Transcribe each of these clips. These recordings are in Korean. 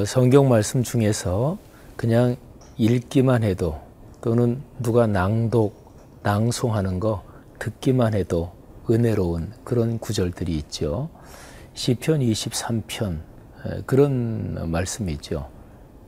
어, 성경 말씀 중에서 그냥 읽기만 해도 또는 누가 낭독, 낭송하는 거 듣기만 해도 은혜로운 그런 구절들이 있죠. 시편 23편 그런 말씀이죠.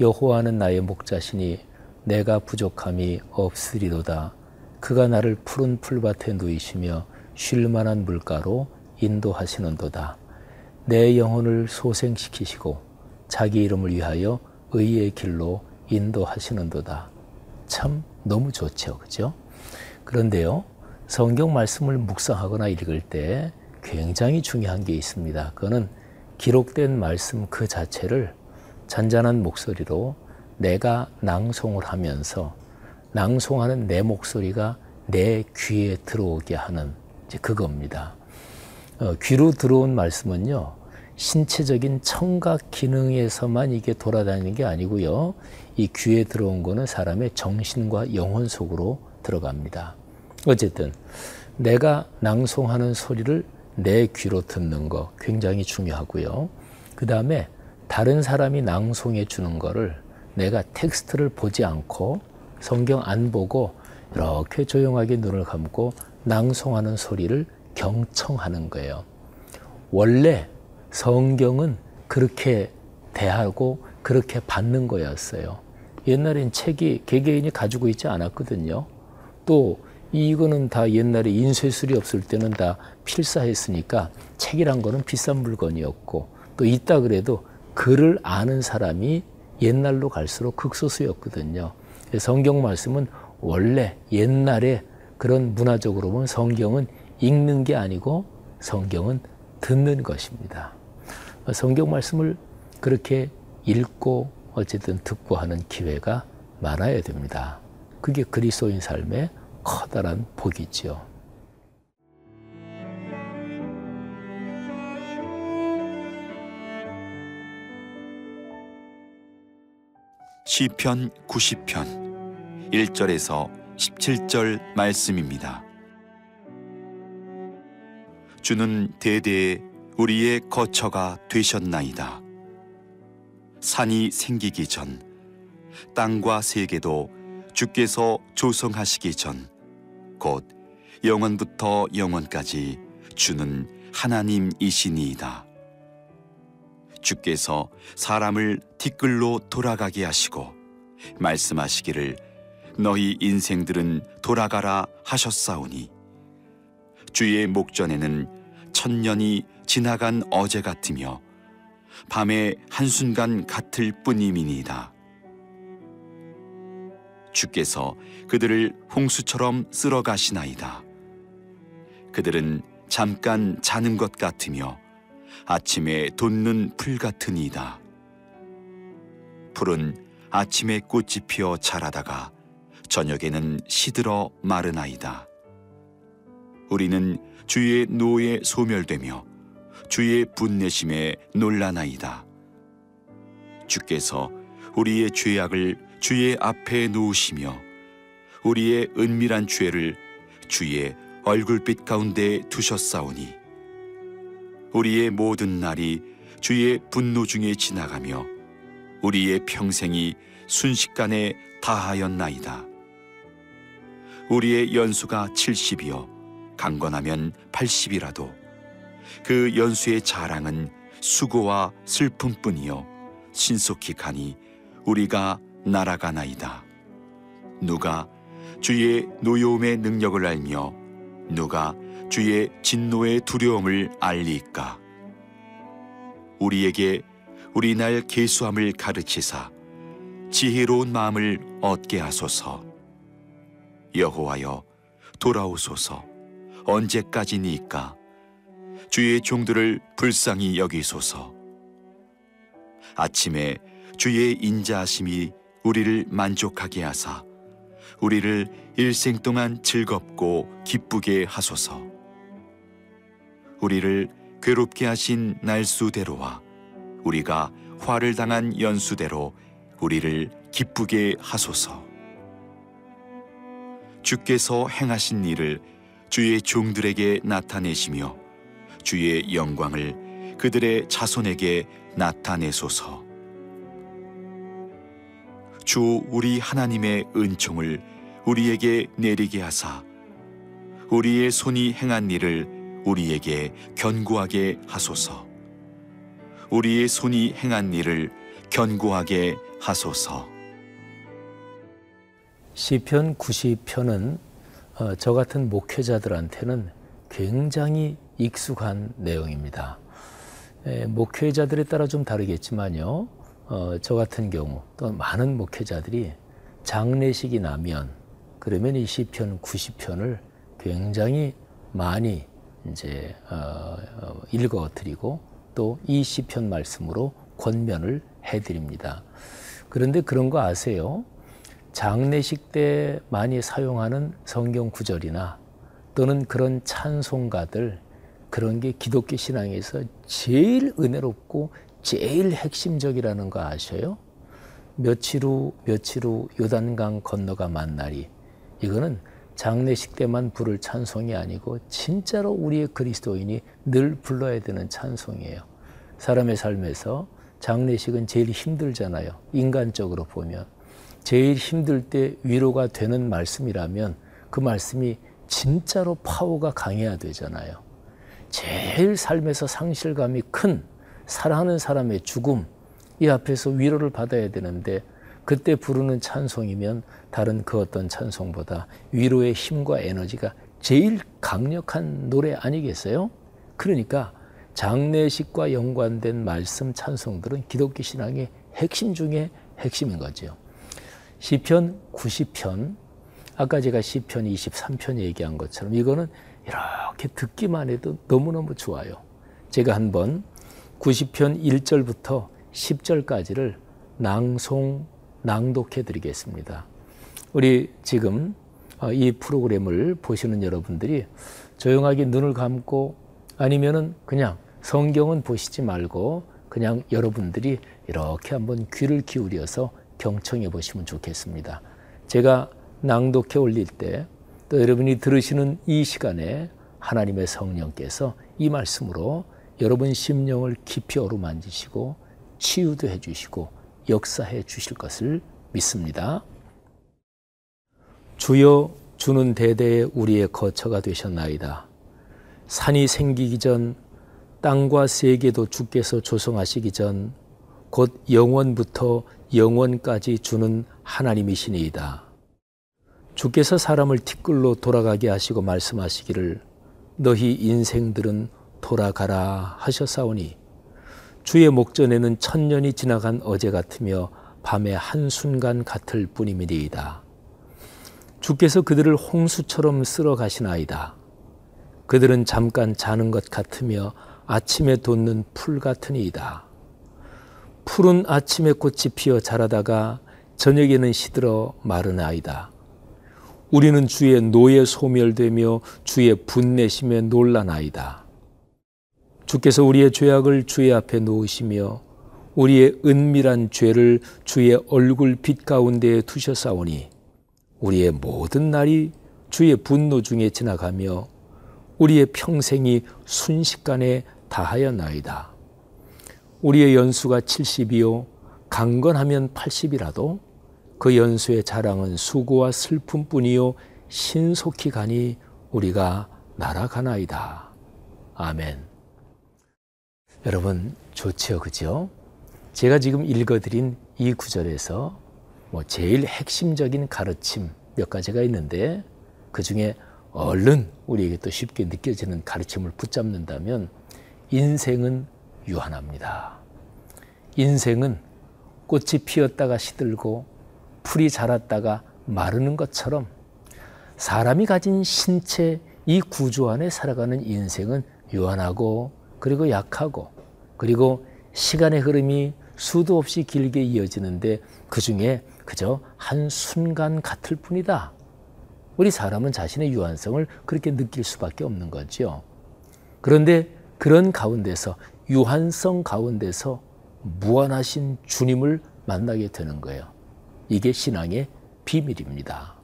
여호와는 나의 목자시니 내가 부족함이 없으리로다. 그가 나를 푸른 풀밭에 누이시며 쉴 만한 물가로 인도하시는도다. 내 영혼을 소생시키시고 자기 이름을 위하여 의의 길로 인도하시는도다. 참 너무 좋죠. 그죠? 그런데요. 성경 말씀을 묵상하거나 읽을 때 굉장히 중요한 게 있습니다. 그거는 기록된 말씀 그 자체를 잔잔한 목소리로 내가 낭송을 하면서 낭송하는 내 목소리가 내 귀에 들어오게 하는 그겁니다. 어, 귀로 들어온 말씀은요, 신체적인 청각 기능에서만 이게 돌아다니는 게 아니고요, 이 귀에 들어온 거는 사람의 정신과 영혼 속으로 들어갑니다. 어쨌든 내가 낭송하는 소리를 내 귀로 듣는 거 굉장히 중요하고요. 그 다음에 다른 사람이 낭송해 주는 거를 내가 텍스트를 보지 않고 성경 안 보고 이렇게 조용하게 눈을 감고 낭송하는 소리를 경청하는 거예요. 원래 성경은 그렇게 대하고 그렇게 받는 거였어요. 옛날엔 책이 개개인이 가지고 있지 않았거든요. 또 이거는 다 옛날에 인쇄술이 없을 때는 다 필사했으니까 책이란 거는 비싼 물건이었고 또 있다 그래도 글을 아는 사람이 옛날로 갈수록 극소수였거든요. 성경 말씀은 원래 옛날에 그런 문화적으로 보면 성경은 읽는 게 아니고 성경은 듣는 것입니다. 성경 말씀을 그렇게 읽고 어쨌든 듣고 하는 기회가 많아야 됩니다. 그게 그리스도인 삶의 커다란 복이죠. 시편 90편 1절에서 17절 말씀입니다. 주는 대대에 우리의 거처가 되셨나이다. 산이 생기기 전 땅과 세계도 주께서 조성하시기 전 곧 영원부터 영원까지 주는 하나님이시니이다. 주께서 사람을 티끌로 돌아가게 하시고 말씀하시기를 너희 인생들은 돌아가라 하셨사오니 주의 목전에는 천년이 지나간 어제 같으며 밤의 한순간 같을 뿐임이니이다. 주께서 그들을 홍수처럼 쓸어 가시나이다. 그들은 잠깐 자는 것 같으며 아침에 돋는 풀 같으니이다. 풀은 아침에 꽃이 피어 자라다가 저녁에는 시들어 마르나이다. 우리는 주의 노에 소멸되며 주의 분내심에 놀라나이다. 주께서 우리의 죄악을 주의 앞에 놓으시며 우리의 은밀한 죄를 주의 얼굴빛 가운데 두셨사오니 우리의 모든 날이 주의 분노 중에 지나가며 우리의 평생이 순식간에 다하였나이다. 우리의 연수가 70이요 강건하면 80이라도 그 연수의 자랑은 수고와 슬픔뿐이요 신속히 가니 우리가 날아가나이다. 누가 주의 노여움의 능력을 알며 누가 주의 진노의 두려움을 알리까? 우리에게 우리 날 계수함을 가르치사 지혜로운 마음을 얻게 하소서. 여호와여 돌아오소서. 언제까지니까? 주의 종들을 불쌍히 여기소서. 아침에 주의 인자하심이 우리를 만족하게 하사 우리를 일생 동안 즐겁고 기쁘게 하소서. 우리를 괴롭게 하신 날수대로와 우리가 화를 당한 연수대로 우리를 기쁘게 하소서. 주께서 행하신 일을 주의 종들에게 나타내시며 주의 영광을 그들의 자손에게 나타내소서. 주 우리 하나님의 은총을 우리에게 내리게 하사 우리의 손이 행한 일을 우리에게 견고하게 하소서. 우리의 손이 행한 일을 견고하게 하소서. 시편 90편은 어, 저 같은 목회자들한테는 굉장히 익숙한 내용입니다. 에, 목회자들에 따라 좀 다르겠지만요. 어, 저 같은 경우 또 많은 목회자들이 장례식이 나면 그러면 이 시편 90편을 굉장히 많이 이제 어, 어, 읽어드리고 또 이 시편 말씀으로 권면을 해드립니다. 그런데 그런 거 아세요? 장례식 때 많이 사용하는 성경 구절이나 또는 그런 찬송가들 그런 게 기독교 신앙에서 제일 은혜롭고 제일 핵심적이라는 거 아셔요? 며칠 후 며칠 후 요단강 건너가 만나리 이거는 장례식 때만 부를 찬송이 아니고 진짜로 우리의 그리스도인이 늘 불러야 되는 찬송이에요. 사람의 삶에서 장례식은 제일 힘들잖아요. 인간적으로 보면. 제일 힘들 때 위로가 되는 말씀이라면 그 말씀이 진짜로 파워가 강해야 되잖아요. 제일 삶에서 상실감이 큰 사랑하는 사람의 죽음 이 앞에서 위로를 받아야 되는데 그때 부르는 찬송이면 다른 그 어떤 찬송보다 위로의 힘과 에너지가 제일 강력한 노래 아니겠어요? 그러니까 장례식과 연관된 말씀 찬송들은 기독교 신앙의 핵심 중에 핵심인 거죠. 시편 90편 아까 제가 시편 23편 얘기한 것처럼 이거는 이렇게 듣기만 해도 너무너무 좋아요. 제가 한번 90편 1절부터 10절까지를 낭송 낭독해 드리겠습니다. 우리 지금 어, 이 프로그램을 보시는 여러분들이 조용하게 눈을 감고 아니면은 그냥 성경은 보시지 말고 그냥 여러분들이 이렇게 한번 귀를 기울여서 경청해 보시면 좋겠습니다. 제가 낭독해 올릴 때 또 여러분이 들으시는 이 시간에 하나님의 성령께서 이 말씀으로 여러분 심령을 깊이 어루만지시고 치유도 해 주시고 역사해 주실 것을 믿습니다. 주여 주는 대대에 우리의 거처가 되셨나이다. 산이 생기기 전 땅과 세계도 주께서 조성하시기 전 곧 영원부터 영원까지 주는 하나님이시니이다. 주께서 사람을 티끌로 돌아가게 하시고 말씀하시기를 너희 인생들은 돌아가라 하셨사오니 주의 목전에는 천년이 지나간 어제 같으며 밤의 한순간 같을 뿐이니이다. 주께서 그들을 홍수처럼 쓸어 가시나이다. 그들은 잠깐 자는 것 같으며 아침에 돋는 풀 같으니이다. 푸른 아침에 꽃이 피어 자라다가 저녁에는 시들어 마르나이다. 우리는 주의 노에 소멸되며 주의 분내심에 놀라나이다. 주께서 우리의 죄악을 주의 앞에 놓으시며 우리의 은밀한 죄를 주의 얼굴 빛 가운데에 두셨사오니 우리의 모든 날이 주의 분노 중에 지나가며 우리의 평생이 순식간에 다하였나이다. 우리의 연수가 70이요 강건하면 80이라도 그 연수의 자랑은 수고와 슬픔뿐이요 신속히 가니 우리가 날아가나이다. 아멘. 여러분 좋지요, 그죠? 제가 지금 읽어드린 이 구절에서 뭐 제일 핵심적인 가르침 몇 가지가 있는데 그 중에 얼른 우리에게 또 쉽게 느껴지는 가르침을 붙잡는다면 인생은 유한합니다. 인생은 꽃이 피었다가 시들고 풀이 자랐다가 마르는 것처럼 사람이 가진 신체 이 구조 안에 살아가는 인생은 유한하고 그리고 약하고 그리고 시간의 흐름이 수도 없이 길게 이어지는데 그 중에 그저 한 순간 같을 뿐이다. 우리 사람은 자신의 유한성을 그렇게 느낄 수밖에 없는 거죠. 그런데 그런 가운데서 유한성 가운데서 무한하신 주님을 만나게 되는 거예요. 이게 신앙의 비밀입니다.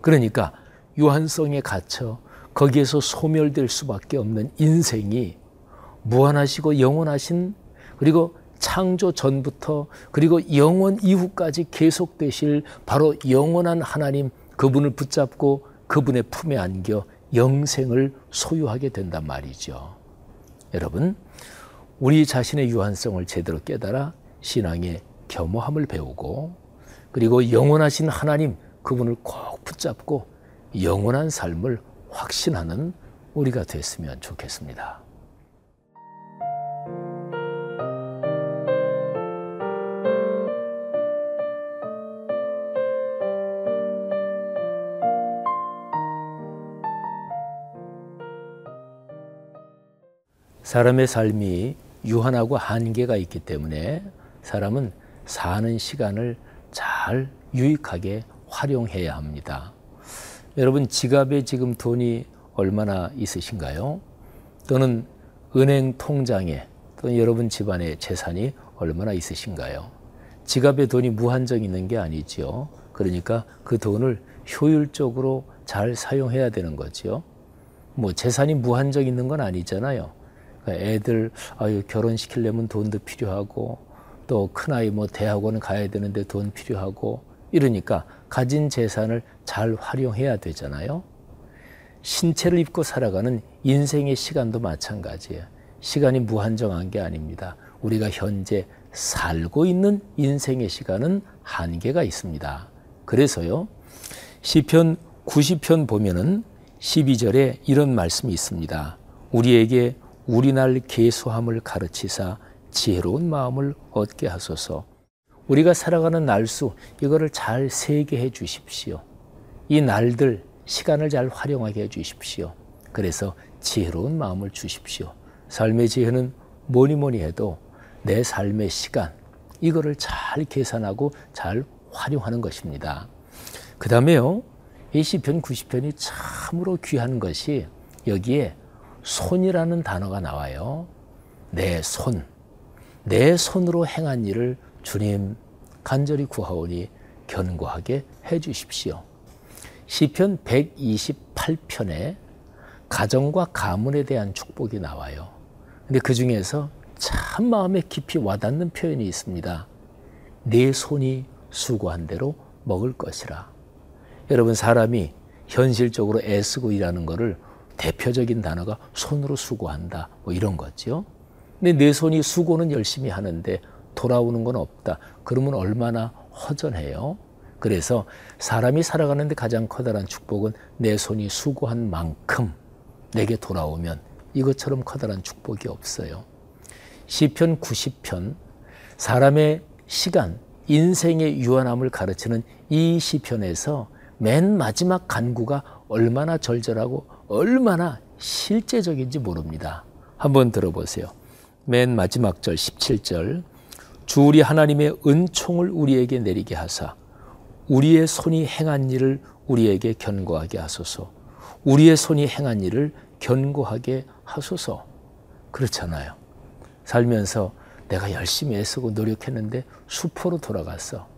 그러니까 유한성에 갇혀 거기에서 소멸될 수밖에 없는 인생이 무한하시고 영원하신 그리고 창조 전부터 그리고 영원 이후까지 계속되실 바로 영원한 하나님 그분을 붙잡고 그분의 품에 안겨 영생을 소유하게 된단 말이죠. 여러분, 우리 자신의 유한성을 제대로 깨달아 신앙의 겸허함을 배우고 그리고 영원하신 하나님 그분을 꼭 붙잡고 영원한 삶을 확신하는 우리가 됐으면 좋겠습니다. 사람의 삶이 유한하고 한계가 있기 때문에 사람은 사는 시간을 잘 유익하게 활용해야 합니다. 여러분 지갑에 지금 돈이 얼마나 있으신가요? 또는 은행 통장에 또는 여러분 집안의 재산이 얼마나 있으신가요? 지갑에 돈이 무한정 있는 게 아니지요. 그러니까 그 돈을 효율적으로 잘 사용해야 되는 거지요. 뭐 재산이 무한정 있는 건 아니잖아요. 그러니까 애들 아유 결혼 시키려면 돈도 필요하고 또 큰아이 뭐 대학원 가야 되는데 돈 필요하고 이러니까 가진 재산을 잘 활용해야 되잖아요. 신체를 입고 살아가는 인생의 시간도 마찬가지예요. 시간이 무한정한 게 아닙니다. 우리가 현재 살고 있는 인생의 시간은 한계가 있습니다. 그래서요. 시편 90편 보면은 12절에 이런 말씀이 있습니다. 우리에게 우리 날 계수함을 가르치사 지혜로운 마음을 얻게 하소서. 우리가 살아가는 날수 이거를 잘 세게 해 주십시오. 이 날들 시간을 잘 활용하게 해 주십시오. 그래서 지혜로운 마음을 주십시오. 삶의 지혜는 뭐니 뭐니 해도 내 삶의 시간 이거를 잘 계산하고 잘 활용하는 것입니다. 그 다음에요. 이 시편 90편이 참으로 귀한 것이 여기에 손이라는 단어가 나와요. 내 손. 내 손으로 행한 일을 주님 간절히 구하오니 견고하게 해 주십시오. 시편 128편에 가정과 가문에 대한 축복이 나와요. 근데 그 중에서 참 마음에 깊이 와닿는 표현이 있습니다. 내 손이 수고한 대로 먹을 것이라. 여러분 사람이 현실적으로 애쓰고 일하는 것을 대표적인 단어가 손으로 수고한다. 뭐 이런 거죠. 근데 내 손이 수고는 열심히 하는데 돌아오는 건 없다. 그러면 얼마나 허전해요. 그래서 사람이 살아가는데 가장 커다란 축복은 내 손이 수고한 만큼 내게 돌아오면 이것처럼 커다란 축복이 없어요. 시편 90편 사람의 시간, 인생의 유한함을 가르치는 이 시편에서 맨 마지막 간구가 얼마나 절절하고 얼마나 실제적인지 모릅니다. 한번 들어보세요. 맨 마지막 절 17절 주 우리 하나님의 은총을 우리에게 내리게 하사 우리의 손이 행한 일을 우리에게 견고하게 하소서. 우리의 손이 행한 일을 견고하게 하소서. 그렇잖아요. 살면서 내가 열심히 애쓰고 노력했는데 수포로 돌아갔어.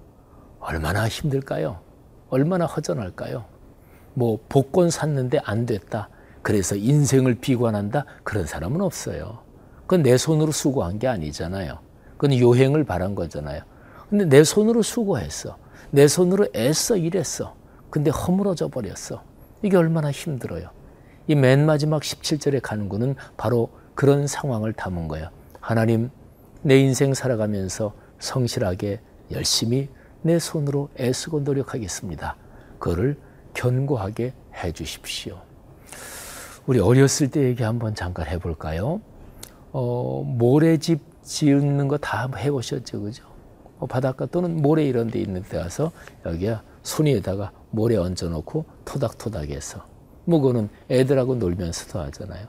얼마나 힘들까요? 얼마나 허전할까요? 뭐 복권 샀는데 안 됐다. 그래서 인생을 비관한다. 그런 사람은 없어요. 그건 내 손으로 수고한 게 아니잖아요. 그건 요행을 바란 거잖아요. 근데 내 손으로 수고했어. 내 손으로 애써 일했어. 근데 허물어져 버렸어. 이게 얼마나 힘들어요. 이 맨 마지막 17절의 간구는 바로 그런 상황을 담은 거예요. 하나님, 내 인생 살아가면서 성실하게 열심히 내 손으로 애쓰고 노력하겠습니다. 그거를 견고하게 해 주십시오. 우리 어렸을 때 얘기 한번 잠깐 해볼까요? 어, 모래집 지는 거 다 해보셨죠, 그죠? 어, 바닷가 또는 모래 이런 데 있는 데 가서 여기야 손 위에다가 모래 얹어놓고 토닥토닥해서 뭐 그거는 애들하고 놀면서도 하잖아요.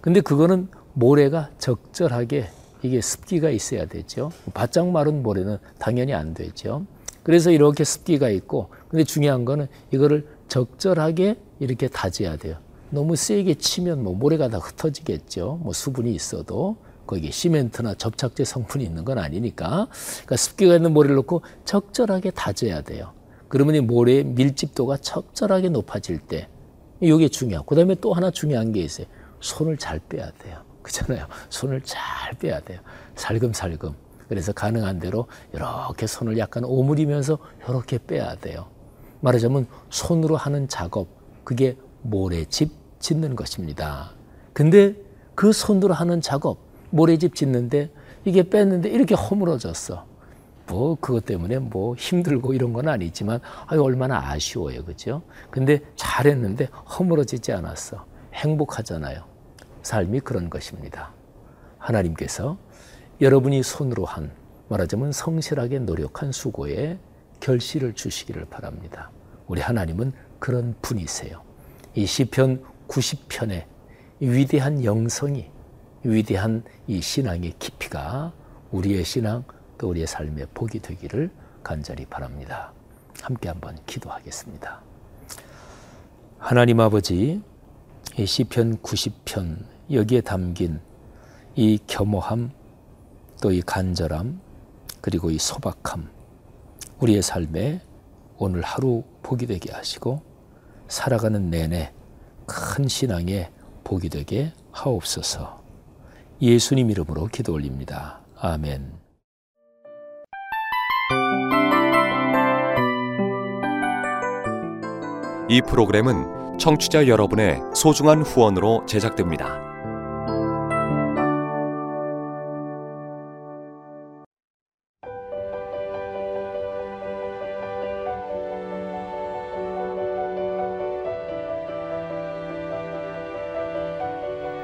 근데 그거는 모래가 적절하게 이게 습기가 있어야 되죠. 바짝 마른 모래는 당연히 안 되죠. 그래서 이렇게 습기가 있고 근데 중요한 거는 이거를 적절하게 이렇게 다져야 돼요. 너무 세게 치면 뭐 모래가 다 흩어지겠죠. 뭐 수분이 있어도 거기에 시멘트나 접착제 성분이 있는 건 아니니까. 그러니까 습기가 있는 모래를 넣고 적절하게 다져야 돼요. 그러면 이 모래의 밀집도가 적절하게 높아질 때 이게 중요하고 그다음에 또 하나 중요한 게 있어요. 손을 잘 빼야 돼요. 그렇잖아요. 손을 잘 빼야 돼요. 살금살금. 그래서 가능한 대로 이렇게 손을 약간 오므리면서 이렇게 빼야 돼요. 말하자면 손으로 하는 작업, 그게 모래집 짓는 것입니다. 근데 그 손으로 하는 작업, 모래집 짓는데 이게 뺐는데 이렇게 허물어졌어. 뭐 그것 때문에 뭐 힘들고 이런 건 아니지만 아유 얼마나 아쉬워요. 그죠? 근데 잘했는데 허물어지지 않았어. 행복하잖아요. 삶이 그런 것입니다. 하나님께서 여러분이 손으로 한 말하자면 성실하게 노력한 수고에 결실을 주시기를 바랍니다. 우리 하나님은 그런 분이세요. 이 시편 90편의 위대한 영성이 위대한 이 신앙의 깊이가 우리의 신앙 또 우리의 삶의 복이 되기를 간절히 바랍니다. 함께 한번 기도하겠습니다. 하나님 아버지 이 시편 90편 여기에 담긴 이 겸허함 또 이 간절함 그리고 이 소박함 우리의 삶에 오늘 하루 복이 되게 하시고 살아가는 내내 큰 신앙의 복이 되게 하옵소서. 예수님 이름으로 기도 올립니다. 아멘. 이 프로그램은 청취자 여러분의 소중한 후원으로 제작됩니다.